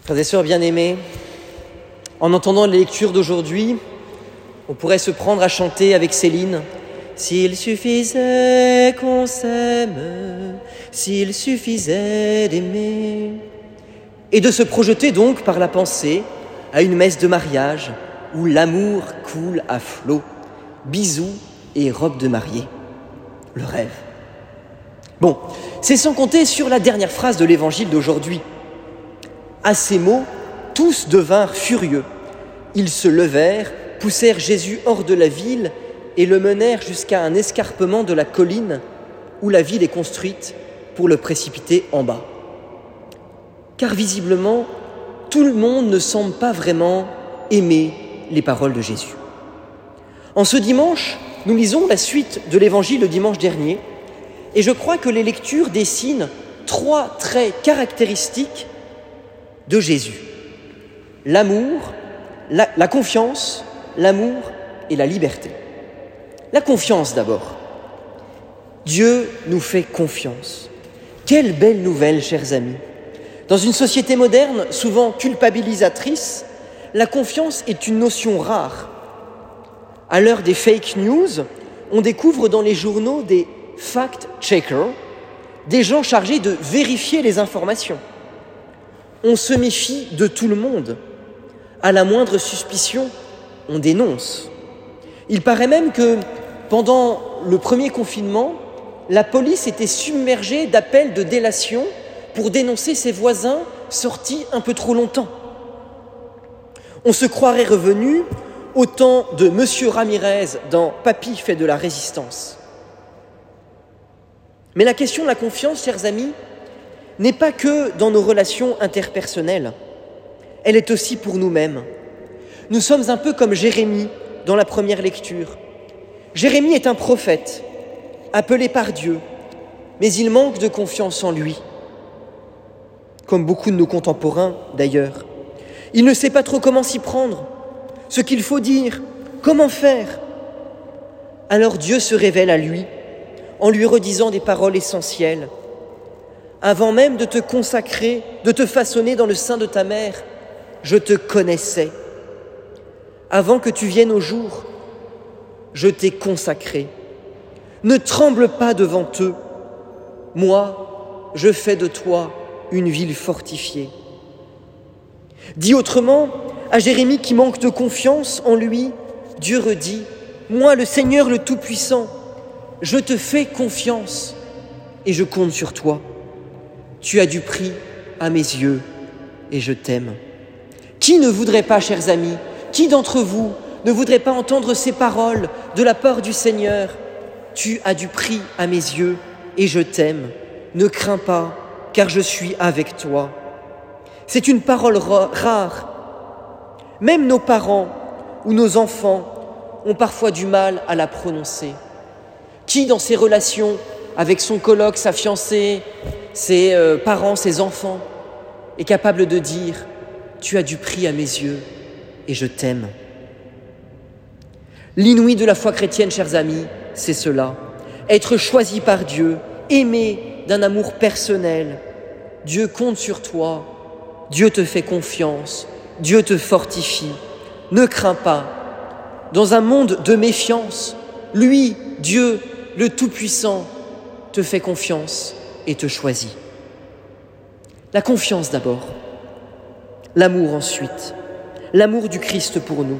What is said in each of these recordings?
Frères et sœurs bien-aimés, en entendant les lectures d'aujourd'hui, on pourrait se prendre à chanter avec Céline S'il suffisait qu'on s'aime, s'il suffisait d'aimer. Et de se projeter donc par la pensée à une messe de mariage où l'amour coule à flot, bisous et robe de mariée. Le rêve. Bon, c'est sans compter sur la dernière phrase de l'évangile d'aujourd'hui. À ces mots, tous devinrent furieux. Ils se levèrent, poussèrent Jésus hors de la ville et le menèrent jusqu'à un escarpement de la colline où la ville est construite pour le précipiter en bas. Car visiblement, tout le monde ne semble pas vraiment aimer les paroles de Jésus. En ce dimanche, nous lisons la suite de l'évangile le dimanche dernier, et je crois que les lectures dessinent trois traits caractéristiques de Jésus. L'amour, la, confiance, l'amour et la liberté. La confiance d'abord. Dieu nous fait confiance. Quelle belle nouvelle, chers amis. Dans une société moderne, souvent culpabilisatrice, la confiance est une notion rare. À l'heure des fake news, on découvre dans les journaux des fact-checkers, des gens chargés de vérifier les informations. On se méfie de tout le monde. À la moindre suspicion, on dénonce. Il paraît même que pendant le premier confinement, la police était submergée d'appels de délation pour dénoncer ses voisins sortis un peu trop longtemps. On se croirait revenu au temps de Monsieur Ramirez dans Papy fait de la résistance. Mais la question de la confiance, chers amis, n'est pas que dans nos relations interpersonnelles, elle est aussi pour nous-mêmes. Nous sommes un peu comme Jérémie dans la première lecture. Jérémie est un prophète, appelé par Dieu, mais il manque de confiance en lui, comme beaucoup de nos contemporains d'ailleurs. Il ne sait pas trop comment s'y prendre, ce qu'il faut dire, comment faire. Alors Dieu se révèle à lui en lui redisant des paroles essentielles. Avant même de te consacrer, de te façonner dans le sein de ta mère, je te connaissais. Avant que tu viennes au jour, je t'ai consacré. Ne tremble pas devant eux. Moi, je fais de toi une ville fortifiée. Dit autrement, à Jérémie qui manque de confiance en lui, Dieu redit, Moi le Seigneur le Tout-Puissant, je te fais confiance et je compte sur toi. Tu as du prix à mes yeux et je t'aime. Qui ne voudrait pas, chers amis, qui d'entre vous ne voudrait pas entendre ces paroles de la part du Seigneur? Tu as du prix à mes yeux et je t'aime. Ne crains pas, car je suis avec toi. C'est une parole rare. Même nos parents ou nos enfants ont parfois du mal à la prononcer. Qui dans ses relations avec son colloque, sa fiancée, ses euh, parents, ses enfants, est capable de dire ⁇ Tu as du prix à mes yeux et je t'aime ⁇ L'inouï de la foi chrétienne, chers amis, c'est cela. Être choisi par Dieu, aimé d'un amour personnel. Dieu compte sur toi, Dieu te fait confiance, Dieu te fortifie. Ne crains pas. Dans un monde de méfiance, lui, Dieu, le Tout-Puissant, te fait confiance et te choisit. La confiance d'abord, l'amour ensuite, l'amour du Christ pour nous.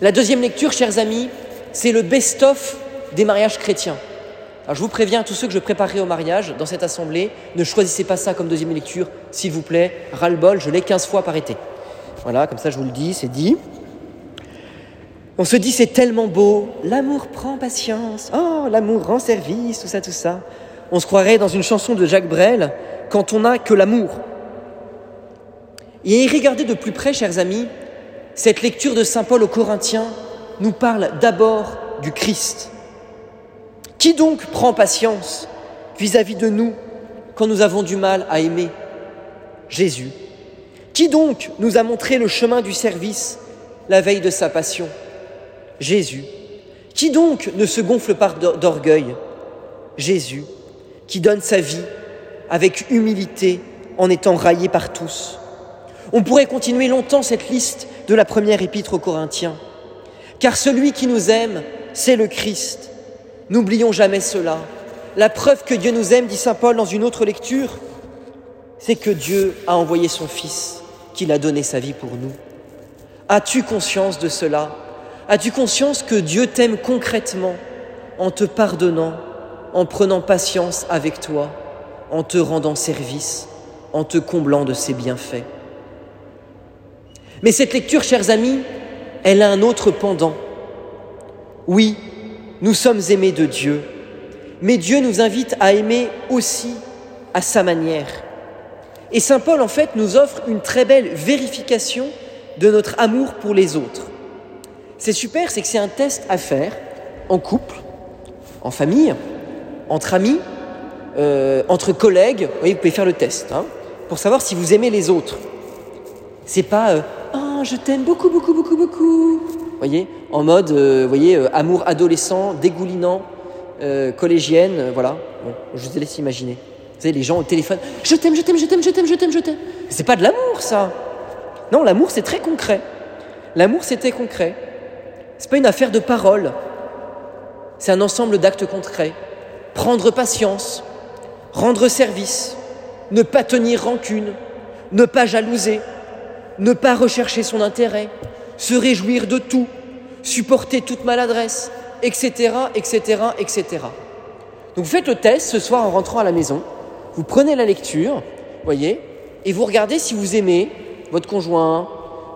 La deuxième lecture, chers amis, c'est le best-of des mariages chrétiens. Alors je vous préviens, tous ceux que je préparerai au mariage dans cette assemblée, ne choisissez pas ça comme deuxième lecture, s'il vous plaît. Ras-le-bol, je l'ai 15 fois par été. Voilà, comme ça je vous le dis, c'est dit. On se dit c'est tellement beau, l'amour prend patience, oh l'amour rend service, tout ça, tout ça. On se croirait dans une chanson de Jacques Brel quand on n'a que l'amour. Et regardez de plus près, chers amis, cette lecture de Saint Paul aux Corinthiens nous parle d'abord du Christ. Qui donc prend patience vis-à-vis de nous quand nous avons du mal à aimer? Jésus. Qui donc nous a montré le chemin du service la veille de sa passion? Jésus. Qui donc ne se gonfle pas d'orgueil? Jésus, qui donne sa vie avec humilité en étant raillé par tous. On pourrait continuer longtemps cette liste de la première épître aux Corinthiens. Car celui qui nous aime, c'est le Christ. N'oublions jamais cela. La preuve que Dieu nous aime, dit Saint Paul dans une autre lecture, c'est que Dieu a envoyé son Fils, qu'il a donné sa vie pour nous. As-tu conscience de cela? As-tu conscience que Dieu t'aime concrètement en te pardonnant, en prenant patience avec toi, en te rendant service, en te comblant de ses bienfaits Mais cette lecture, chers amis, elle a un autre pendant. Oui, nous sommes aimés de Dieu, mais Dieu nous invite à aimer aussi à sa manière. Et Saint Paul, en fait, nous offre une très belle vérification de notre amour pour les autres. C'est super, c'est que c'est un test à faire en couple, en famille, entre amis, euh, entre collègues. Vous, voyez, vous pouvez faire le test hein, pour savoir si vous aimez les autres. C'est pas euh, oh, je t'aime beaucoup, beaucoup, beaucoup, beaucoup. Vous voyez, en mode, euh, voyez, amour adolescent, dégoulinant, collégienne, voilà. Bon, je vous laisse imaginer. Vous savez, les gens au téléphone, je t'aime, je t'aime, je t'aime, je t'aime, je t'aime, je t'aime. C'est pas de l'amour, ça. Non, l'amour, c'est très concret. L'amour, c'est très concret. C'est pas une affaire de parole. C'est un ensemble d'actes concrets. Prendre patience, rendre service, ne pas tenir rancune, ne pas jalouser, ne pas rechercher son intérêt, se réjouir de tout, supporter toute maladresse, etc., etc., etc. Donc vous faites le test ce soir en rentrant à la maison vous prenez la lecture, voyez, et vous regardez si vous aimez votre conjoint,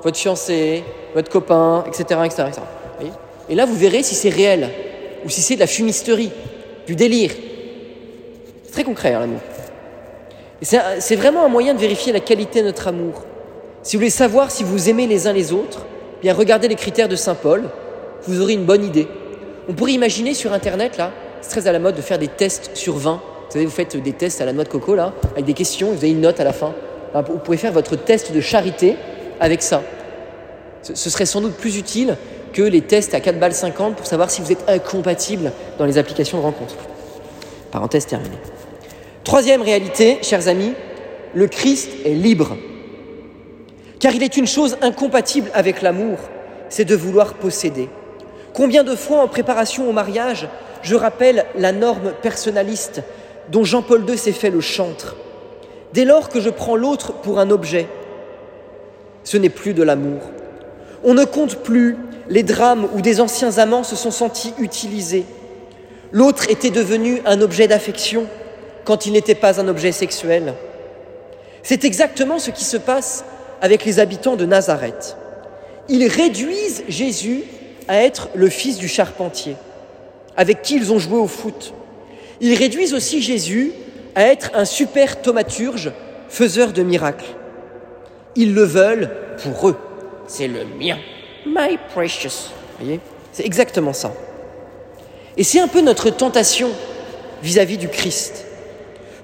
votre fiancé, votre copain, etc. etc., et là, vous verrez si c'est réel ou si c'est de la fumisterie, du délire. C'est très concret, hein, l'amour. C'est vraiment un moyen de vérifier la qualité de notre amour. Si vous voulez savoir si vous aimez les uns les autres, bien regardez les critères de Saint Paul, vous aurez une bonne idée. On pourrait imaginer sur Internet, là, c'est très à la mode de faire des tests sur 20 vous savez, vous faites des tests à la noix de coco, là, avec des questions, vous avez une note à la fin. Vous pouvez faire votre test de charité avec ça. Ce serait sans doute plus utile que les tests à 4 balles 50 pour savoir si vous êtes incompatible dans les applications de rencontre. Parenthèse terminée. Troisième réalité, chers amis, le Christ est libre. Car il est une chose incompatible avec l'amour, c'est de vouloir posséder. Combien de fois en préparation au mariage, je rappelle la norme personnaliste dont Jean-Paul II s'est fait le chantre. Dès lors que je prends l'autre pour un objet, ce n'est plus de l'amour. On ne compte plus les drames où des anciens amants se sont sentis utilisés. L'autre était devenu un objet d'affection quand il n'était pas un objet sexuel. C'est exactement ce qui se passe avec les habitants de Nazareth. Ils réduisent Jésus à être le fils du charpentier, avec qui ils ont joué au foot. Ils réduisent aussi Jésus à être un super thaumaturge, faiseur de miracles. Ils le veulent pour eux. C'est le mien. My precious. C'est exactement ça. Et c'est un peu notre tentation vis-à-vis du Christ.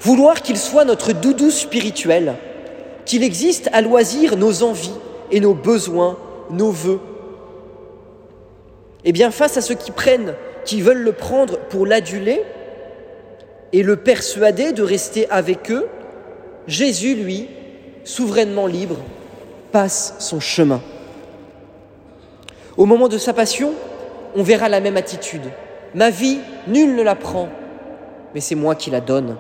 Vouloir qu'il soit notre doudou spirituel, qu'il existe à loisir nos envies et nos besoins, nos voeux. Eh bien, face à ceux qui prennent, qui veulent le prendre pour l'aduler, et le persuader de rester avec eux, Jésus, lui, souverainement libre, passe son chemin. Au moment de sa passion, on verra la même attitude. Ma vie, nul ne la prend, mais c'est moi qui la donne.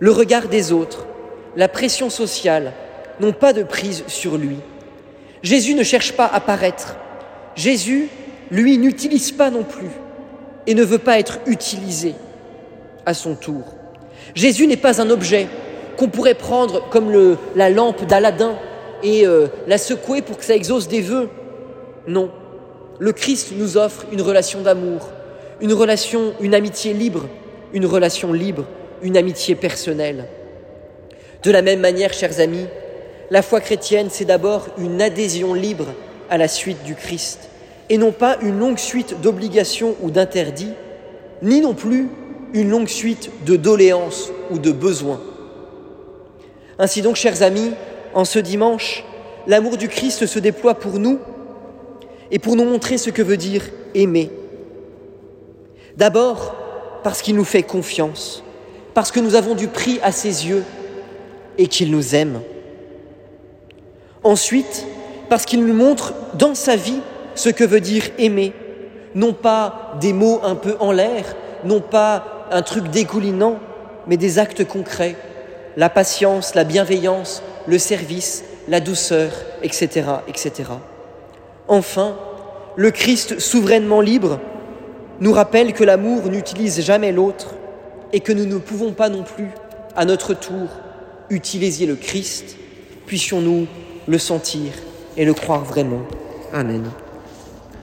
Le regard des autres, la pression sociale n'ont pas de prise sur lui. Jésus ne cherche pas à paraître. Jésus, lui, n'utilise pas non plus et ne veut pas être utilisé à son tour. Jésus n'est pas un objet qu'on pourrait prendre comme la lampe d'Aladin et euh, la secouer pour que ça exauce des vœux. Non, le Christ nous offre une relation d'amour, une relation, une amitié libre, une relation libre, une amitié personnelle. De la même manière, chers amis, la foi chrétienne, c'est d'abord une adhésion libre à la suite du Christ, et non pas une longue suite d'obligations ou d'interdits, ni non plus une longue suite de doléances ou de besoins. Ainsi donc, chers amis, en ce dimanche, l'amour du Christ se déploie pour nous et pour nous montrer ce que veut dire aimer. D'abord, parce qu'il nous fait confiance, parce que nous avons du prix à ses yeux et qu'il nous aime. Ensuite, parce qu'il nous montre dans sa vie ce que veut dire aimer, non pas des mots un peu en l'air, non pas un truc dégoulinant, mais des actes concrets, la patience, la bienveillance, le service, la douceur, etc., etc. Enfin, le Christ souverainement libre nous rappelle que l'amour n'utilise jamais l'autre et que nous ne pouvons pas non plus, à notre tour, utiliser le Christ. Puissions-nous le sentir et le croire vraiment. Amen.